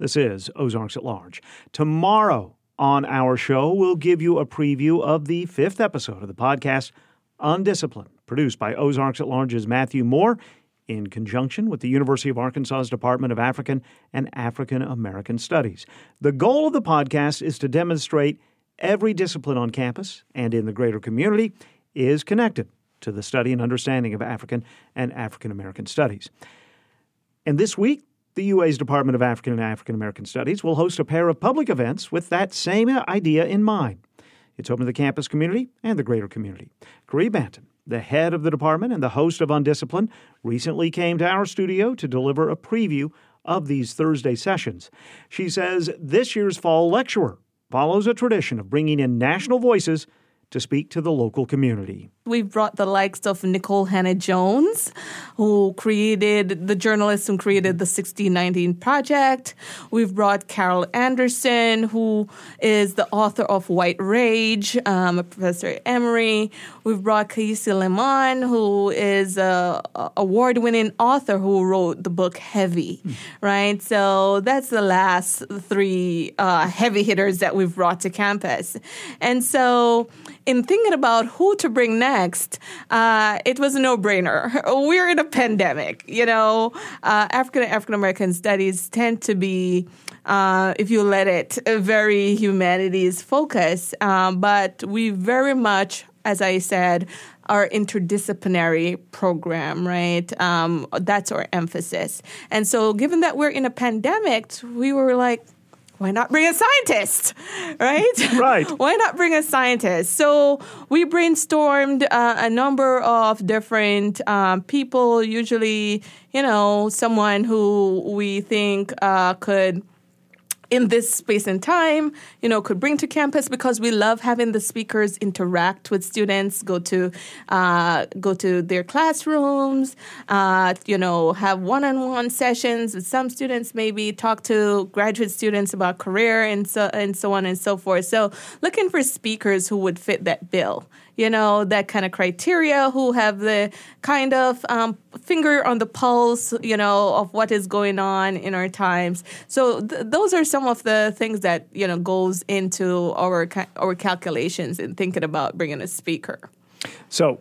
This is Ozarks at Large. Tomorrow on our show, we'll give you a preview of the fifth episode of the podcast, Undisciplined, produced by Ozarks at Large's Matthew Moore in conjunction with the University of Arkansas's Department of African and African American Studies. The goal of the podcast is to demonstrate every discipline on campus and in the greater community is connected to the study and understanding of African and African American studies. And this week, the UA's Department of African and African American Studies will host a pair of public events with that same idea in mind. It's open to the campus community and the greater community. Caree Banton, the head of the department and the host of Undisciplined, recently came to our studio to deliver a preview of these Thursday sessions. She says this year's fall lecturer follows a tradition of bringing in national voices to speak to the local community. We've brought the likes of Nicole Hannah-Jones, who created the journalist who created the 1619 Project. We've brought Carol Anderson, who is the author of White Rage, um, a professor at Emory. We've brought Kiese Laymon, who is a, a award-winning author who wrote the book Heavy, mm. right? So that's the last three uh, heavy hitters that we've brought to campus. And so in thinking about who to bring next, uh, it was a no brainer. We're in a pandemic. You know, uh, African and African American studies tend to be. Uh, if you let it, very humanities focus. Um, but we very much, as I said, our interdisciplinary program, right? Um, that's our emphasis. And so, given that we're in a pandemic, we were like, why not bring a scientist, right? Right. why not bring a scientist? So we brainstormed uh, a number of different um, people, usually, you know, someone who we think uh, could in this space and time, you know, could bring to campus because we love having the speakers interact with students, go to uh, go to their classrooms, uh, you know, have one-on-one sessions with some students, maybe talk to graduate students about career and so and so on and so forth. So, looking for speakers who would fit that bill you know, that kind of criteria, who have the kind of um, finger on the pulse, you know, of what is going on in our times. So th- those are some of the things that, you know, goes into our, ca- our calculations in thinking about bringing a speaker. So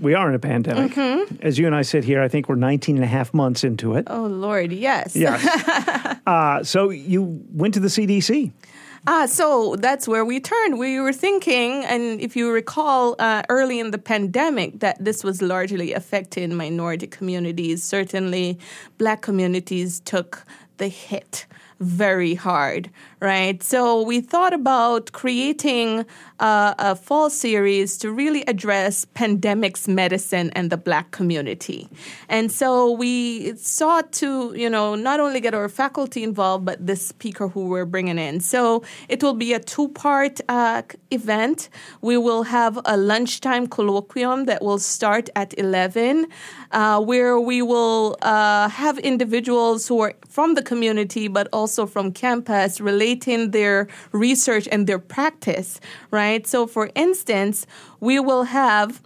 we are in a pandemic. Mm-hmm. As you and I sit here, I think we're 19 and a half months into it. Oh, Lord, yes. Yes. uh, so you went to the CDC. Ah, so that's where we turned. We were thinking, and if you recall, uh, early in the pandemic, that this was largely affecting minority communities. Certainly, black communities took the hit very hard, right? So we thought about creating uh, a fall series to really address pandemics medicine and the black community. And so we sought to, you know, not only get our faculty involved, but the speaker who we're bringing in. So it will be a two part uh, event. We will have a lunchtime colloquium that will start at 11, uh, where we will uh, have individuals who are from the community, but also from campus relating their research and their practice, right? So, for instance, we will have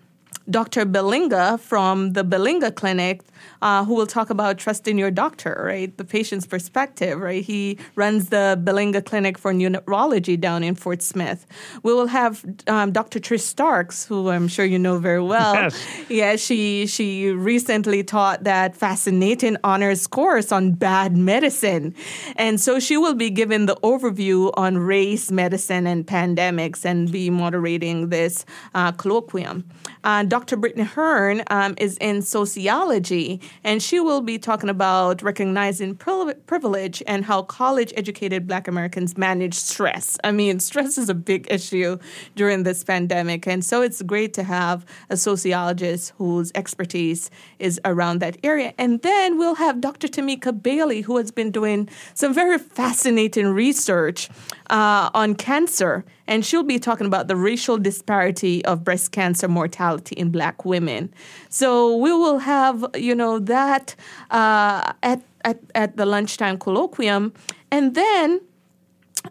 Dr. Belinga from the Belinga Clinic uh, who will talk about trusting your doctor, right? The patient's perspective, right? He runs the Belinga Clinic for Neurology down in Fort Smith. We will have um, Dr. Trish Starks, who I'm sure you know very well. Yes. Yeah, she she recently taught that fascinating honors course on bad medicine, and so she will be giving the overview on race, medicine, and pandemics, and be moderating this uh, colloquium. Uh, Dr. Brittany Hearn um, is in sociology, and she will be talking about recognizing privilege and how college educated Black Americans manage stress. I mean, stress is a big issue during this pandemic, and so it's great to have a sociologist whose expertise is around that area. And then we'll have Dr. Tamika Bailey, who has been doing some very fascinating research uh, on cancer, and she'll be talking about the racial disparity of breast cancer mortality in Black women. So we will have, you know, that uh, at, at at the lunchtime colloquium, and then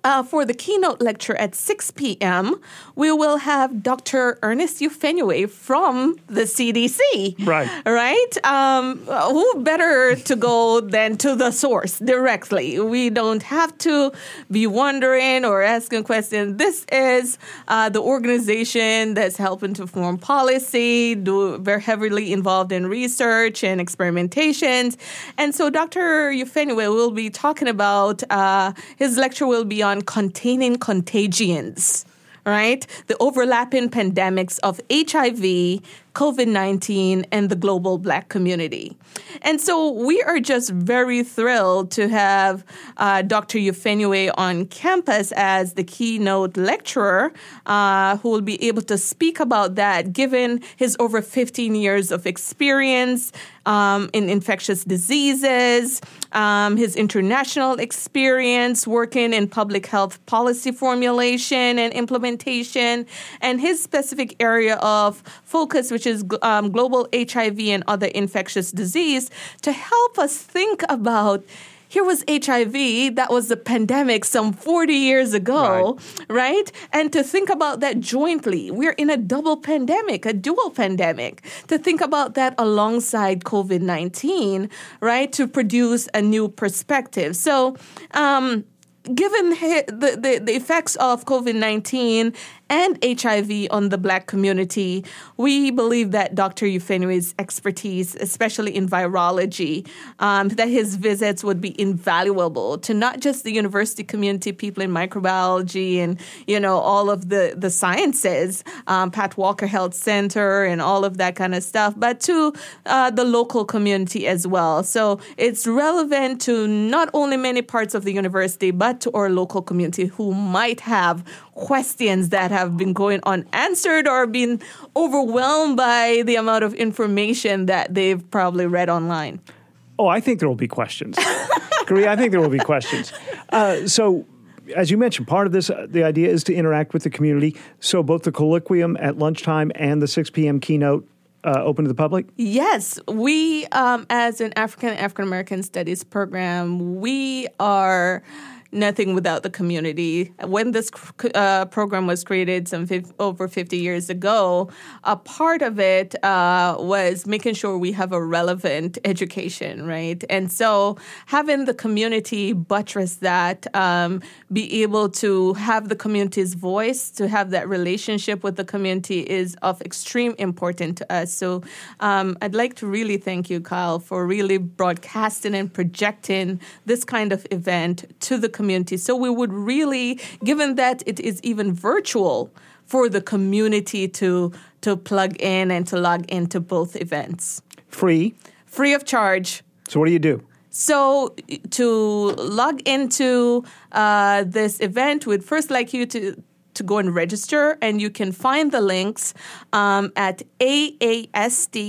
uh, for the keynote lecture at 6 p.m., we will have Dr. Ernest Yufenyuy from the CDC. Right. Right? Um, who better to go than to the source directly? We don't have to be wondering or asking questions. This is uh, the organization that's helping to form policy, do very heavily involved in research and experimentations. And so Dr. Yufenyuy will be talking about, uh, his lecture will be on containing contagions, right? The overlapping pandemics of HIV, COVID 19 and the global black community. And so we are just very thrilled to have uh, Dr. Yufenyuy on campus as the keynote lecturer uh, who will be able to speak about that given his over 15 years of experience um, in infectious diseases, um, his international experience working in public health policy formulation and implementation, and his specific area of focus, which which is um, global HIV and other infectious disease, to help us think about here was HIV, that was the pandemic some 40 years ago, right. right. And to think about that jointly. We're in a double pandemic, a dual pandemic. To think about that alongside COVID 19, right, to produce a new perspective. So, um, given the, the, the effects of COVID 19 and HIV on the Black community, we believe that Dr. Yufenyuy's expertise, especially in virology, um, that his visits would be invaluable to not just the university community, people in microbiology and you know all of the the sciences, um, Pat Walker Health Center and all of that kind of stuff, but to uh, the local community as well. So it's relevant to not only many parts of the university, but to our local community who might have questions that have been going unanswered or been overwhelmed by the amount of information that they've probably read online? Oh, I think there will be questions. Caree, I think there will be questions. Uh, so, as you mentioned, part of this, uh, the idea is to interact with the community. So, both the colloquium at lunchtime and the 6 p.m. keynote uh, open to the public? Yes, we, um, as an African African American Studies program, we are nothing without the community. When this uh, program was created some over 50 years ago, a part of it uh, was making sure we have a relevant education, right? And so having the community buttress that, um, be able to have the community's voice, to have that relationship with the community is of extreme importance to us. So um, I'd like to really thank you, Kyle, for really broadcasting and projecting this kind of event to the community community. So we would really, given that it is even virtual, for the community to to plug in and to log into both events. Free. Free of charge. So what do you do? So to log into uh, this event, we'd first like you to to go and register, and you can find the links um, at aasd.uark.edu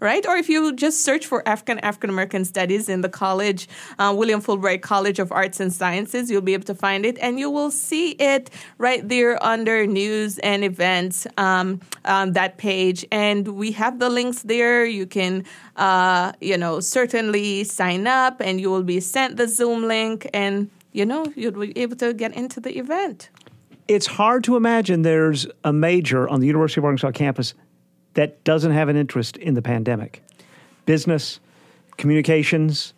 right? Or if you just search for African African American Studies in the college, uh, William Fulbright College of Arts and Sciences, you'll be able to find it, and you will see it right there under news and events. Um, um, that page, and we have the links there. You can, uh, you know, certainly sign up, and you will be sent the Zoom link, and you know, you'll be able to get into the event. It's hard to imagine there's a major on the University of Arkansas campus that doesn't have an interest in the pandemic? Business, communications,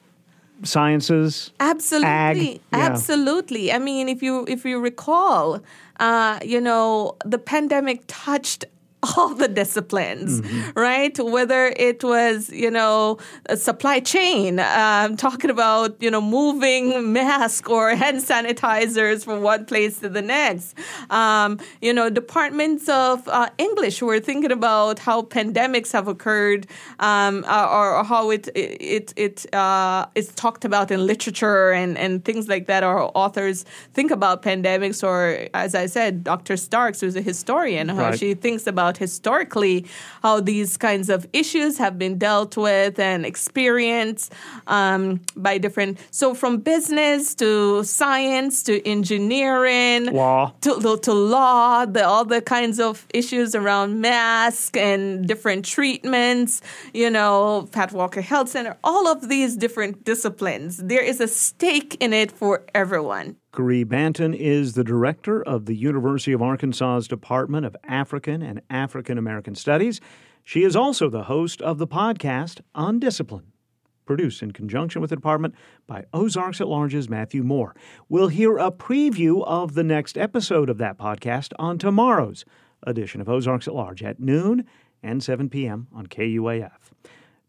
sciences, absolutely, ag, absolutely. Yeah. I mean, if you if you recall, uh, you know, the pandemic touched all the disciplines, mm-hmm. right? Whether it was, you know, a supply chain, um, talking about, you know, moving masks or hand sanitizers from one place to the next. Um, you know, departments of uh, English were thinking about how pandemics have occurred um, uh, or, or, how it it it uh, is talked about in literature and, and things like that. Or authors think about pandemics, or as I said, Dr. Starks, who's a historian, how right. she thinks about about historically how these kinds of issues have been dealt with and experienced um, by different. So from business to science to engineering, law to, to, law, the, all the kinds of issues around mask and different treatments. You know, Pat Walker Health Center. All of these different disciplines. There is a stake in it for everyone. Caree Banton is the director of the University of Arkansas's Department of African and African American Studies. She is also the host of the podcast Undisciplined, produced in conjunction with the department by Ozarks at Large's Matthew Moore. We'll hear a preview of the next episode of that podcast on tomorrow's edition of Ozarks at Large at noon and 7 p.m. on KUAF.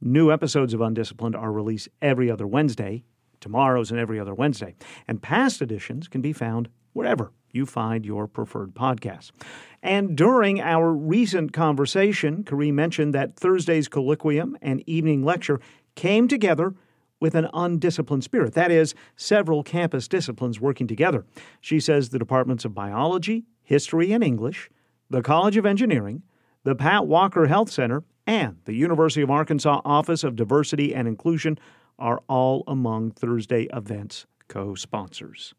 New episodes of Undisciplined are released every other Wednesday tomorrow's and every other Wednesday. And past editions can be found wherever you find your preferred podcasts. And during our recent conversation, Caree mentioned that Thursday's colloquium and evening lecture came together with an undisciplined spirit. That is, several campus disciplines working together. She says the departments of biology, history, and English, the College of Engineering, the Pat Walker Health Center, and the University of Arkansas Office of Diversity and Inclusion are all among Thursday event's co sponsors.